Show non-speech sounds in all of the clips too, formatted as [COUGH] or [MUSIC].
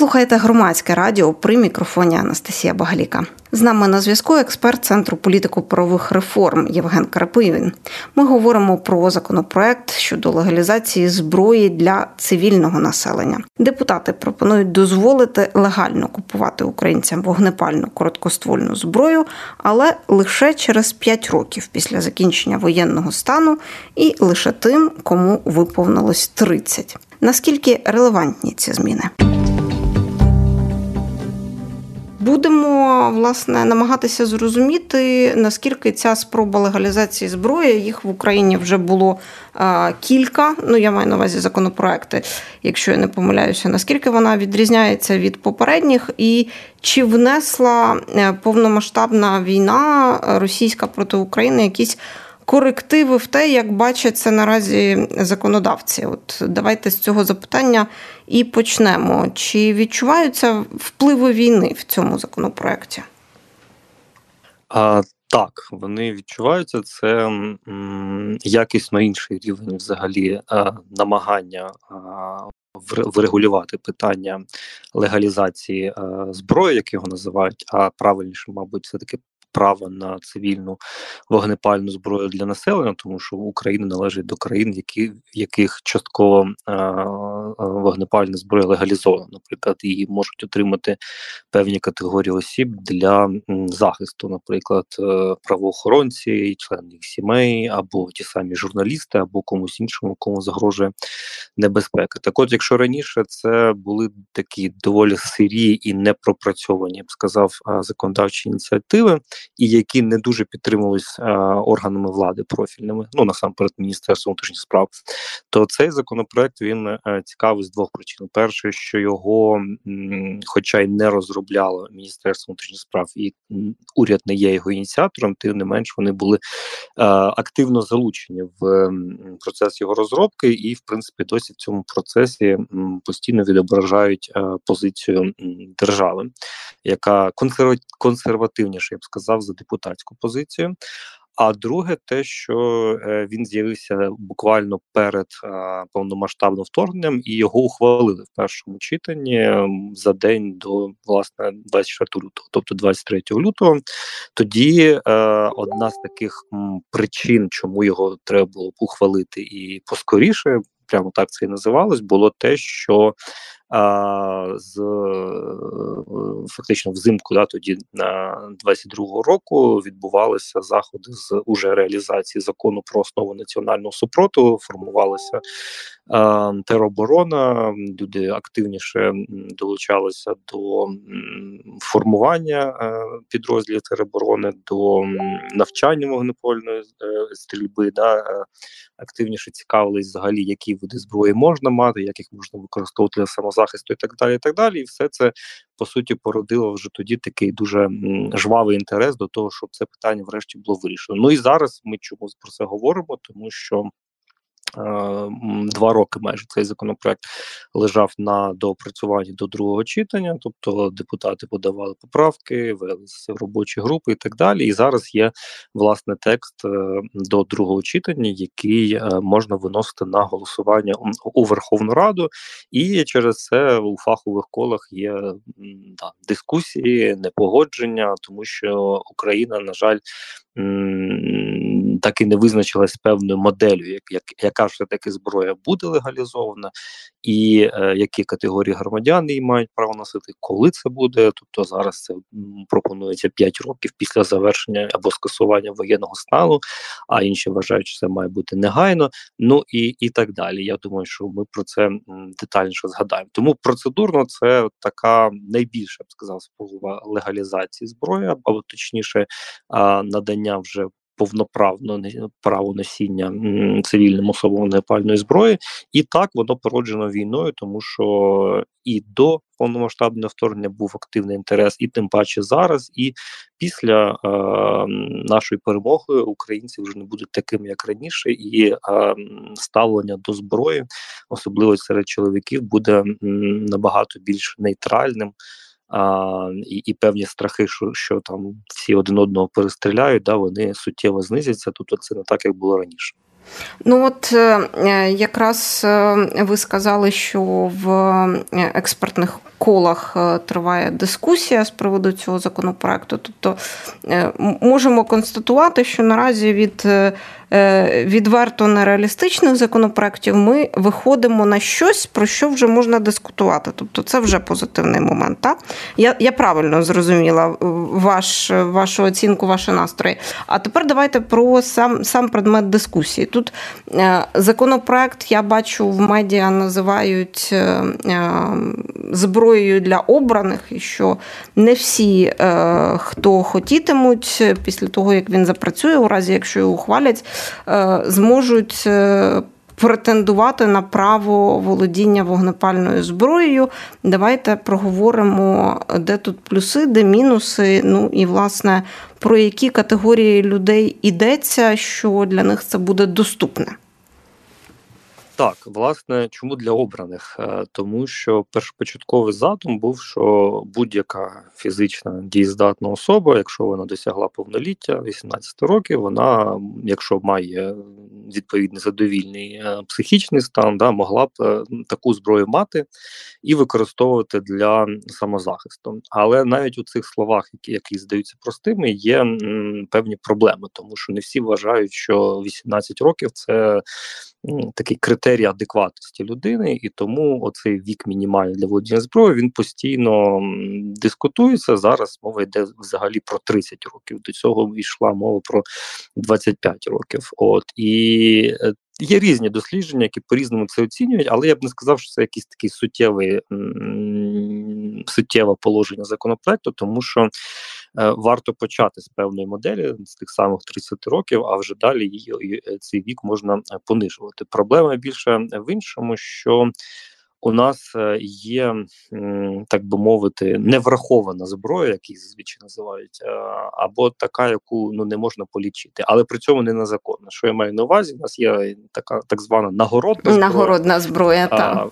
слухаєте громадське радіо при мікрофоні Анастасія Багаліка. З нами на зв'язку експерт Центру політико-правових реформ Євген Карапивін. Ми говоримо про законопроект щодо легалізації зброї для цивільного населення. Депутати пропонують дозволити легально купувати українцям вогнепальну короткоствольну зброю, але лише через 5 років після закінчення воєнного стану і лише тим, кому виповнилось 30. Наскільки релевантні ці зміни? Будемо власне намагатися зрозуміти, наскільки ця спроба легалізації зброї їх в Україні вже було кілька. Ну я маю на увазі законопроекти, якщо я не помиляюся, наскільки вона відрізняється від попередніх, і чи внесла е, повномасштабна війна російська проти України якісь корективи в те, як бачать це наразі законодавці. От давайте з цього запитання і почнемо. Чи відчуваються впливи війни в цьому законопроекті? А, Так, вони відчуваються. Це м, якісно інший рівень взагалі а, намагання а, врегулювати питання легалізації а, зброї, як його називають, а правильніше, мабуть, все таки право на цивільну вогнепальну зброю для населення, тому що Україна належить до країн, які в яких частково е, вогнепальна зброя легалізована. Наприклад, її можуть отримати певні категорії осіб для захисту, наприклад, е, правоохоронці, члени їх сімей, або ті самі журналісти, або комусь іншому, кому загрожує небезпека. Так, от, якщо раніше це були такі доволі сирі і непропрацьовані, я б сказав, законодавчі ініціативи, і які не дуже підтримувались е, органами влади профільними, ну насамперед міністерством внутрішніх справ, то цей законопроект він е, цікавий з двох причин: перше, що його, м, хоча й не розробляло міністерство внутрішніх справ, і уряд не є його ініціатором, тим не менш вони були е, активно залучені в м, процес його розробки, і в принципі досі в цьому процесі м, постійно відображають е, позицію м, держави, яка консервативніше, я б сказав сказав за депутатську позицію. А друге, те, що е, він з'явився буквально перед повномасштабним вторгненням, і його ухвалили в першому читанні за день до власне 24 лютого, тобто 23 лютого. Тоді е, одна з таких причин, чому його треба було ухвалити і поскоріше, прямо так це і називалось, було те, що з фактично взимку, да, тоді на 22-го року відбувалися заходи з уже реалізації закону про основу національного супротиву. Формувалася тероборона. Люди активніше долучалися до формування е, підрозділів тероборони, до навчання вогнепольної е, стрільби. Да, е, Активніше цікавились взагалі, які види зброї можна мати, як їх можна використовувати для самозахисту захисту і так далі. І так далі. І все це по суті породило вже тоді такий дуже жвавий інтерес до того, щоб це питання врешті було вирішено. Ну і зараз ми чому про це говоримо, тому що. Два роки майже цей законопроект лежав на доопрацюванні до другого читання, тобто депутати подавали поправки, велися робочі групи і так далі. І зараз є власне текст е, до другого читання, який е, можна виносити на голосування у Верховну Раду, і через це у фахових колах є да, дискусії, непогодження, тому що Україна, на жаль, так і не визначилась певною моделлю, як, як яка ж таки зброя буде легалізована, і е, які категорії громадян її мають право носити, коли це буде. Тобто зараз це пропонується 5 років після завершення або скасування воєнного стану, а інші вважають, що це має бути негайно. Ну і і так далі. Я думаю, що ми про це детальніше згадаємо. Тому процедурно це така найбільша б сказав спроба легалізації зброї, або точніше надання вже повноправно право носіння цивільним особам непальної зброї, і так воно породжено війною, тому що і до повномасштабного вторгнення був активний інтерес, і тим паче зараз. І після е, нашої перемоги українці вже не будуть такими, як раніше, і е, ставлення до зброї, особливо серед чоловіків, буде набагато більш нейтральним а, і і певні страхи, що що там всі один одного перестріляють, да, вони суттєво знизяться. Тобто це не так, як було раніше. Ну от е, якраз е, ви сказали, що в експертних колах триває дискусія з приводу цього законопроекту. Тобто можемо констатувати, що наразі від Е, відверто нереалістичних законопроєктів ми виходимо на щось, про що вже можна дискутувати. Тобто це вже позитивний момент. Так? Я я правильно зрозуміла ваш, вашу оцінку, ваші настрої. А тепер давайте про сам сам предмет дискусії. Тут е, законопроект, я бачу, в медіа називають е, зброєю для обраних, і що не всі, хто хотітимуть, після того, як він запрацює, у разі якщо його ухвалять, Е, зможуть е, претендувати на право володіння вогнепальною зброєю. Давайте проговоримо, де тут плюси, де мінуси. Ну і власне про які категорії людей йдеться, що для них це буде доступне. Так, власне, чому для обраних? Е, тому що першопочатковий задум був, що будь-яка фізична дієздатна особа, якщо вона досягла повноліття 18 років, вона, якщо має відповідний задовільний е, психічний стан, да, могла б е, таку зброю мати і використовувати для самозахисту. Але навіть у цих словах, які які здаються простими, є м, певні проблеми, тому що не всі вважають, що 18 років це такий критерій адекватності людини, і тому оцей вік мінімальний для володіння зброєю він постійно дискутується. Зараз мова йде взагалі про 30 років. До цього йшла мова про 25 років. От і е, Є різні дослідження, які по-різному це оцінюють, але я б не сказав, що це якийсь такий суттєвий суттєве положення законопроекту, тому що е, варто почати з певної моделі з тих самих 30 років, а вже далі її е, цей вік можна е, понижувати. Проблема більше в іншому, що у нас є, так би мовити, неврахована зброя, як її зазвичай називають, або така, яку ну не можна полічити, але при цьому не незаконна. Що я маю на увазі? У нас є така так звана нагородна зброя. Нагородна зброя, так.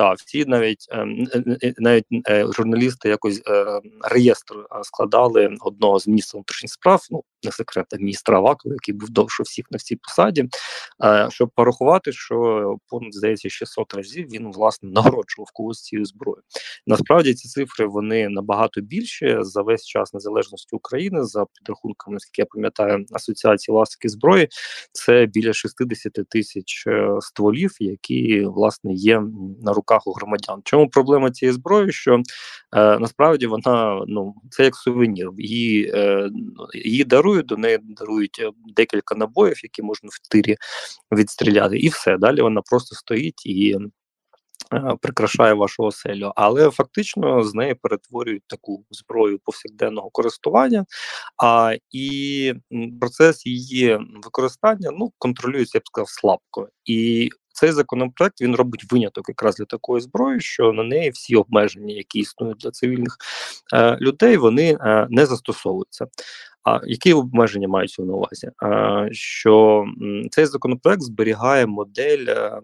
Так, всі навіть ем, навіть е, журналісти якось реєстр складали одного з міністрів внутрішніх справ. Ну не секрет, міністра Авакова, який був довше всіх на цій посаді, щоб порахувати, що понад здається 600 разів він власне нагороджував когось цією зброєю. Насправді ці цифри вони набагато більші за весь час незалежності України за підрахунками, наскільки я пам'ятаю, асоціації власників зброї. Це біля 60 тисяч е, стволів, які власне є на руках у громадян. Чому проблема цієї зброї? Що е, насправді вона ну це як сувенір, її е, її дарують до неї дарують е, декілька набоїв, які можна в тирі відстріляти, і все далі вона просто стоїть і. Е, прикрашає вашу оселю, але фактично з неї перетворюють таку зброю повсякденного користування, а і процес її використання ну контролюється, я б сказав, слабко. І цей законопроект він робить виняток якраз для такої зброї, що на неї всі обмеження, які існують для цивільних е, людей, вони е, не застосовуються. А які обмеження маються на увазі? Е, що цей законопроект зберігає модель. Е,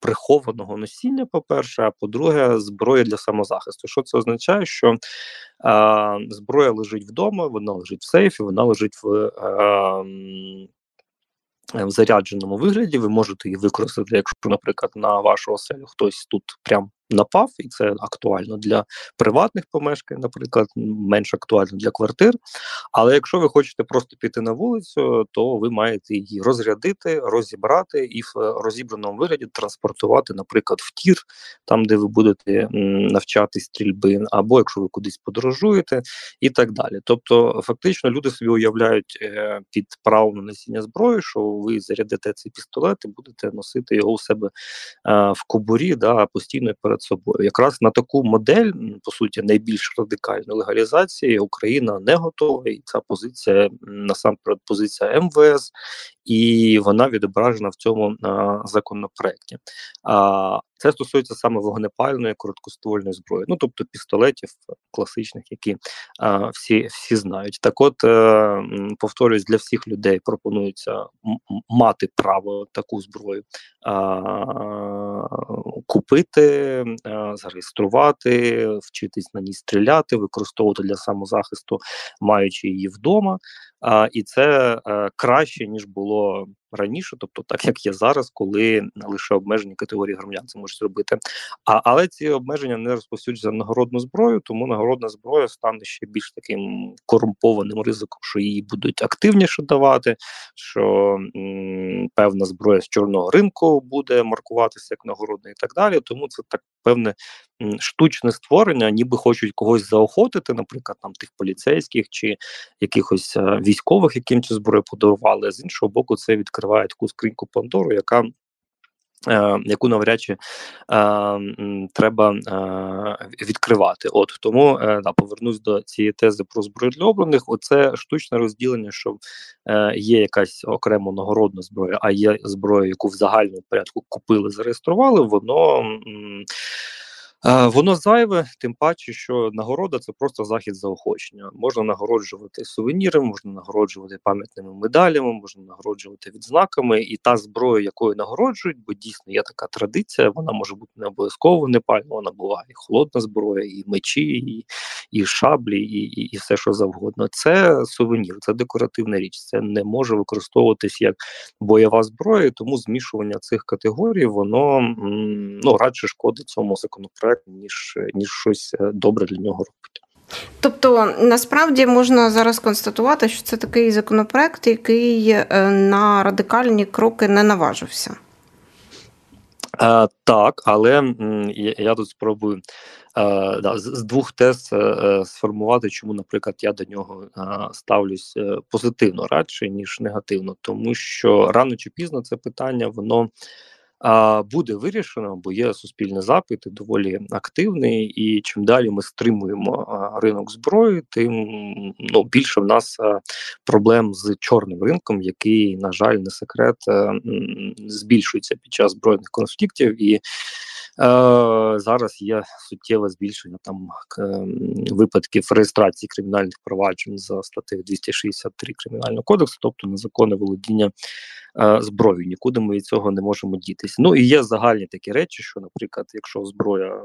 Прихованого носіння, по-перше, а по-друге, зброя для самозахисту. Що це означає? Що е, зброя лежить вдома, вона лежить в сейфі, вона лежить в е, в зарядженому вигляді. Ви можете її використати, якщо, наприклад, на вашу оселю хтось тут прям напав, і це актуально для приватних помешкань, наприклад, менш актуально для квартир. Але якщо ви хочете просто піти на вулицю, то ви маєте її розрядити, розібрати і в розібраному вигляді транспортувати, наприклад, в тір, там де ви будете навчатись стрільби, або якщо ви кудись подорожуєте, і так далі. Тобто, фактично, люди собі уявляють е, під правом на носіння зброї, що ви зарядите цей пістолет і будете носити його у себе е, в кобурі, да, постійно перед собою. Якраз на таку модель, по суті, найбільш радикальної легалізації Україна не готова, і ця позиція насамперед позиція МВС, і вона відображена в цьому а, законопроекті. А, Це стосується саме вогнепальної короткоствольної зброї, ну тобто пістолетів класичних, які а, всі всі знають. Так, от е, повторюсь, для всіх людей пропонується мати право таку зброю а, купити, а, зареєструвати, вчитись на ній стріляти, використовувати для самозахисту, маючи її вдома. А, І це е, краще ніж було раніше, тобто так як є зараз, коли лише обмежені категорії громадян це можуть зробити. А але ці обмеження не розповсюджуються на нагородну зброю, тому нагородна зброя стане ще більш таким корумпованим ризиком, що її будуть активніше давати, що м, певна зброя з чорного ринку буде маркуватися як нагородна і так далі. Тому це так певне штучне створення, ніби хочуть когось заохотити, наприклад, там тих поліцейських чи якихось а, військових, яким цю зброю подарували. З іншого боку, це відкриває таку скриньку Пандору, яка Е, яку навряд чи е, треба е, відкривати, от тому е, да, повернусь до цієї тези про зброю для обраних. Оце штучне розділення, що е, є якась окремо нагородна зброя, а є зброя, яку в загальному порядку купили, зареєстрували. Воно м, Воно зайве, тим паче, що нагорода це просто захід заохочення. Можна нагороджувати сувенірами, можна нагороджувати пам'ятними медалями, можна нагороджувати відзнаками, і та зброя, якою нагороджують, бо дійсно є така традиція. Вона може бути не обов'язково вогнепальна, вона буває і холодна зброя, і мечі, і і шаблі, і, і і, все, що завгодно. Це сувенір, це декоративна річ. Це не може використовуватись як бойова зброя, тому змішування цих категорій воно ну радше шкодить цьому законопроекту ніж ніж щось е, добре для нього робити. Тобто насправді можна зараз констатувати, що це такий законопроект, який е, на радикальні кроки не наважився. Е, так, але я, я тут спробую е, да, з, з двох тез е, е сформувати, чому, наприклад, я до нього ставлюсь позитивно радше, ніж негативно, тому що рано чи пізно це питання, воно буде вирішено, бо є суспільний запит, доволі активний, і чим далі ми стримуємо ринок зброї, тим ну більше в нас проблем з чорним ринком, який, на жаль, не секрет, збільшується під час збройних конфліктів і. Е, зараз є суттєве збільшення там випадків реєстрації кримінальних проваджень за статтею 263 кримінального кодексу, тобто незаконне володіння е, зброєю. Нікуди ми від цього не можемо дітися. Ну і є загальні такі речі, що, наприклад, якщо зброя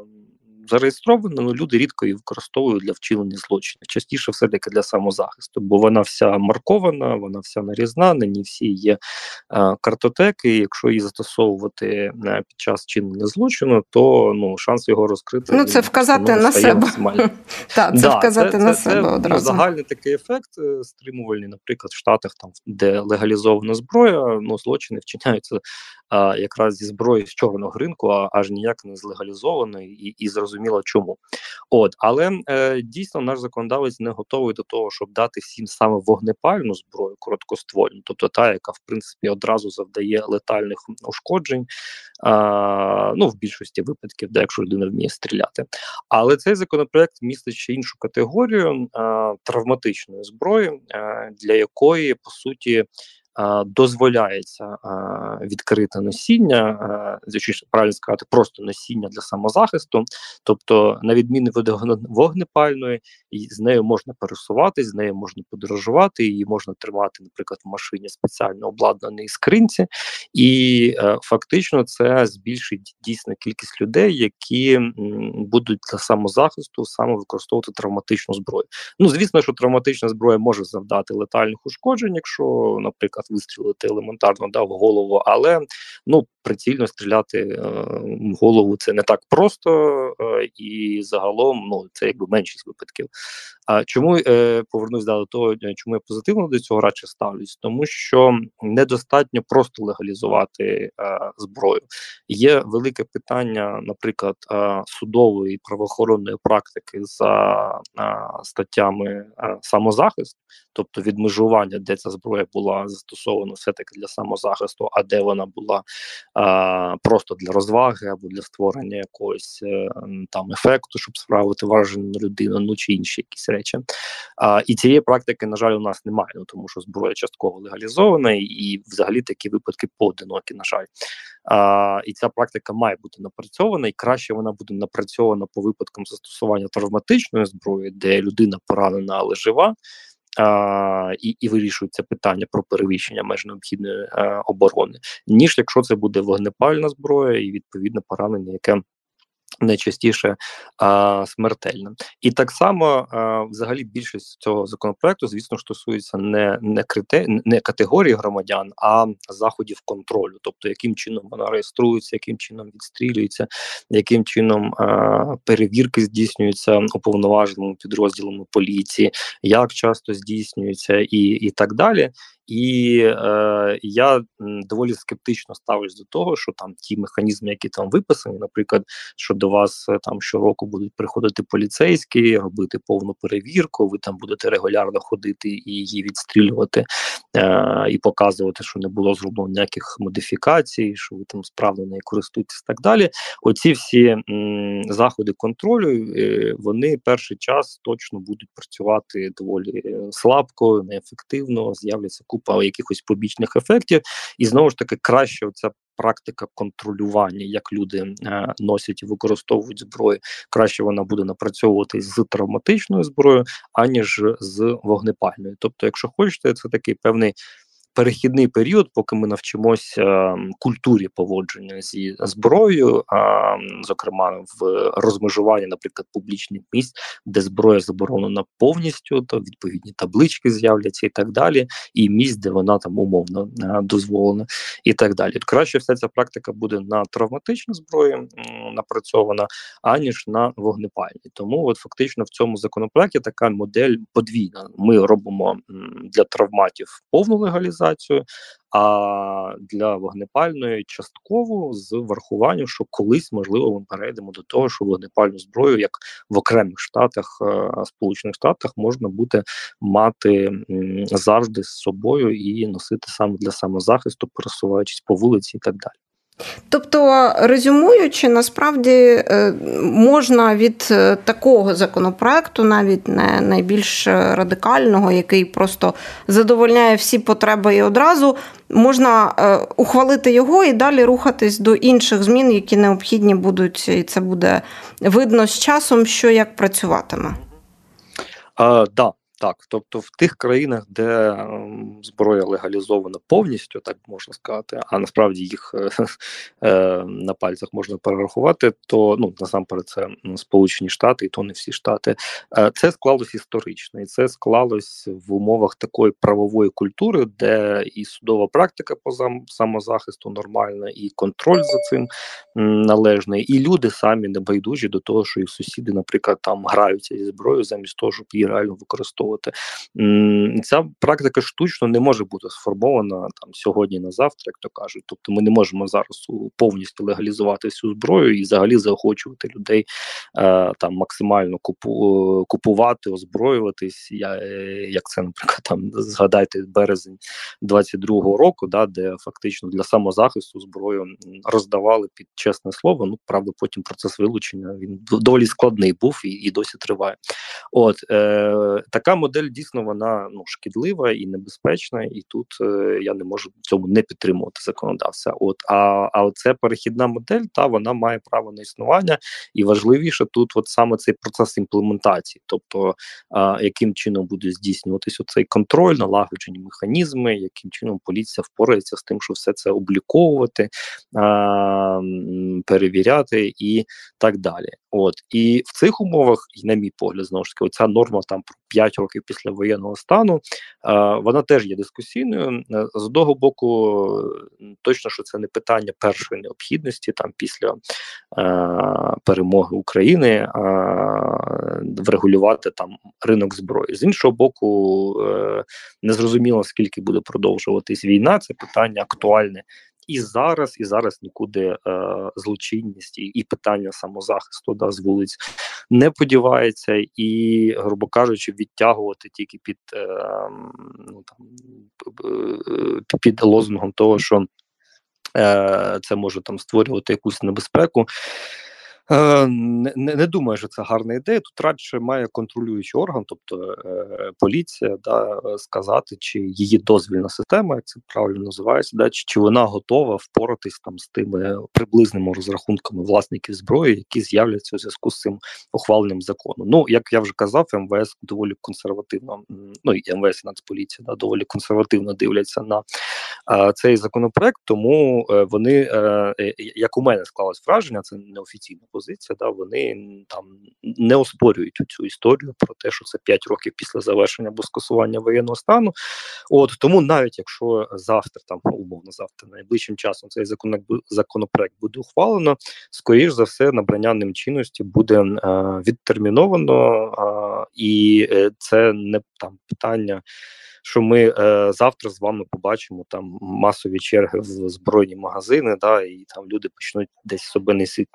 зареєстрована, але люди рідко її використовують для вчинення злочинів. Частіше все таки для самозахисту, бо вона вся маркована, вона вся нарізна, на ній всі є е, картотеки. і Якщо її застосовувати е, під час чинення злочину, то ну шанс його розкрити ну це вказати на себе. [LAUGHS] Так, це вказати на себе ну, одразу. Загальний такий ефект е, стримувальний, наприклад, в Штатах, там де легалізована зброя, ну злочини вчиняються а, якраз зі зброї з чорного ринку, а аж ніяк не злегалізованої, і і зрозуміло чому. От але е, дійсно наш законодавець не готовий до того, щоб дати всім саме вогнепальну зброю, короткоствольну, тобто та, яка в принципі одразу завдає летальних ушкоджень. А, Ну в більшості випадків, де якщо людина вміє стріляти. Але цей законопроект містить ще іншу категорію а, травматичної зброї, а, для якої по суті дозволяється відкрите носіння, звичайно, правильно сказати, просто носіння для самозахисту, тобто, на відміну від вогнепальної, з нею можна пересуватись, з нею можна подорожувати, її можна тримати, наприклад, в машині спеціально обладнаній скринці, і е, фактично це збільшить дійсно кількість людей, які будуть для самозахисту саме використовувати травматичну зброю. Ну звісно, що травматична зброя може завдати летальних ушкоджень, якщо, наприклад вистрілити елементарно да, в голову, але ну прицільно стріляти е, в голову це не так просто, е, і загалом ну це якби меншість випадків. А чому е, повернусь до того, чому я позитивно до цього радше ставлюсь? Тому що недостатньо просто легалізувати зброю. Є велике питання, наприклад, судової правоохоронної практики за статтями е, самозахист, тобто відмежування, де ця зброя була застосована все таки для самозахисту, а де вона була просто для розваги або для створення якогось е, там ефекту, щоб справити враження на людину, ну чи інші якісь речі. І цієї практики, на жаль, у нас немає, ну тому що зброя частково легалізована, і взагалі такі випадки поодинокі, на жаль. І ця практика має бути напрацьована, і краще вона буде напрацьована по випадкам застосування травматичної зброї, де людина поранена, але жива а, і і вирішується питання про перевищення меж необхідної а, е, оборони, ніж якщо це буде вогнепальна зброя і відповідне поранення, яке найчастіше а, смертельним. І так само а, взагалі більшість цього законопроекту, звісно, стосується не не, крите, не категорії громадян, а заходів контролю, тобто яким чином вона реєструється, яким чином відстрілюється, яким чином а, перевірки здійснюються уповноваженими підрозділами поліції, як часто здійснюються, і, і так далі. І е, я доволі скептично ставлюсь до того, що там ті механізми, які там виписані, наприклад, що до вас е, там щороку будуть приходити поліцейські, робити повну перевірку, ви там будете регулярно ходити і її відстрілювати е, і показувати, що не було зроблено ніяких модифікацій, що ви там справно нею користуєтесь і так далі. Оці всі м, заходи контролю, е, вони перший час точно будуть працювати доволі е, слабко, неефективно, з'являться купа якихось побічних ефектів, і знову ж таки краще оця практика контролювання, як люди е, носять і використовують зброю, краще вона буде напрацьовувати з травматичною зброєю, аніж з вогнепальною. Тобто, якщо хочете, це такий певний перехідний період, поки ми навчимося ем, культурі поводження зі зброєю, а зокрема в розмежуванні, наприклад, публічних місць, де зброя заборонена повністю, то відповідні таблички з'являться і так далі, і місць, де вона там умовно е, дозволена, і так далі. Краще вся ця практика буде на травматичній зброї напрацьована, аніж на вогнепальній. Тому, от фактично, в цьому законопроекті така модель подвійна. Ми робимо для травматів повну легалізацію мобілізацію, а для вогнепальної частково з врахуванням, що колись можливо ми перейдемо до того, що вогнепальну зброю, як в окремих штатах е, Сполучених Штатах, можна буде мати завжди з собою і носити саме для самозахисту, пересуваючись по вулиці і так далі. Тобто, резюмуючи, насправді е, можна від е, такого законопроекту, навіть не найбільш радикального, який просто задовольняє всі потреби і одразу, можна е, ухвалити його і далі рухатись до інших змін, які необхідні будуть, і це буде видно з часом, що як працюватиме. А, да, так, тобто в тих країнах, де ем, зброя легалізована повністю, так можна сказати, а насправді їх е, [LAUGHS] на пальцях можна перерахувати, то ну насамперед це Сполучені Штати, і то не всі штати. Е, це склалось історично, і це склалось в умовах такої правової культури, де і судова практика по самозахисту нормальна, і контроль за цим належний, і люди самі не байдужі до того, що їх сусіди, наприклад, там граються зі зброєю замість того, щоб її реально використовувати використовувати. Ця практика штучно не може бути сформована там сьогодні на завтра, як то кажуть. Тобто, ми не можемо зараз повністю легалізувати всю зброю і взагалі заохочувати людей е, там максимально купу, купувати, озброюватись. Я, е, Як це, наприклад, там згадайте березень 22-го року, да, де фактично для самозахисту зброю роздавали під чесне слово. Ну правда, потім процес вилучення він доволі складний був і і досі триває. От е, така модель дійсно вона ну шкідлива і небезпечна, і тут е, я не можу цьому не підтримувати законодавця. От а а це перехідна модель, та вона має право на існування, і важливіше тут, от саме цей процес імплементації, тобто а, яким чином буде здійснюватися цей контроль, налагоджені механізми, яким чином поліція впорається з тим, що все це обліковувати, а, перевіряти і так далі. От і в цих умовах, на мій погляд, знову ж таки, оця норма там про 5 років після воєнного стану, е, вона теж є дискусійною. Е, з одного боку, точно що це не питання першої необхідності, там після е, перемоги України врегулювати там ринок зброї. З іншого боку, незрозуміло скільки буде продовжуватись війна. Це питання актуальне і зараз, і зараз нікуди е, злочинність і, питання самозахисту да, з вулиць не подівається, і, грубо кажучи, відтягувати тільки під е, ну, там, під лозунгом того, що е, це може там створювати якусь небезпеку. Е, не не думаю, що це гарна ідея. Тут радше має контролюючий орган, тобто е, поліція, да, сказати, чи її дозвільна система, як це правильно називається, да, чи, чи вона готова впоратись там з тими приблизними розрахунками власників зброї, які з'являться у зв'язку з цим ухваленням закону. Ну як я вже казав, МВС доволі консервативно, ну і МВС і Нацполіція да, доволі консервативно дивляться на е, цей законопроект, тому е, вони, е, як у мене склалось враження, це неофіційно опозиція, да, вони там не оспорюють цю історію про те, що це 5 років після завершення або скасування воєнного стану. От тому, навіть якщо завтра, там умовно завтра, найближчим часом цей законопроект буде ухвалено, скоріш за все, набрання ним чинності буде е, відтерміновано, е, і це не там питання що ми е, завтра з вами побачимо там масові черги в збройні магазини, да, і там люди почнуть десь себе несити.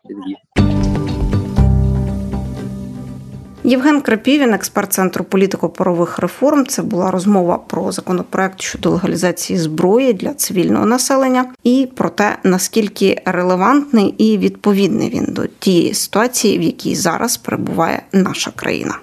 Євген Крапівін, експерт центру політико-порових реформ. Це була розмова про законопроект щодо легалізації зброї для цивільного населення і про те, наскільки релевантний і відповідний він до тієї ситуації, в якій зараз перебуває наша країна.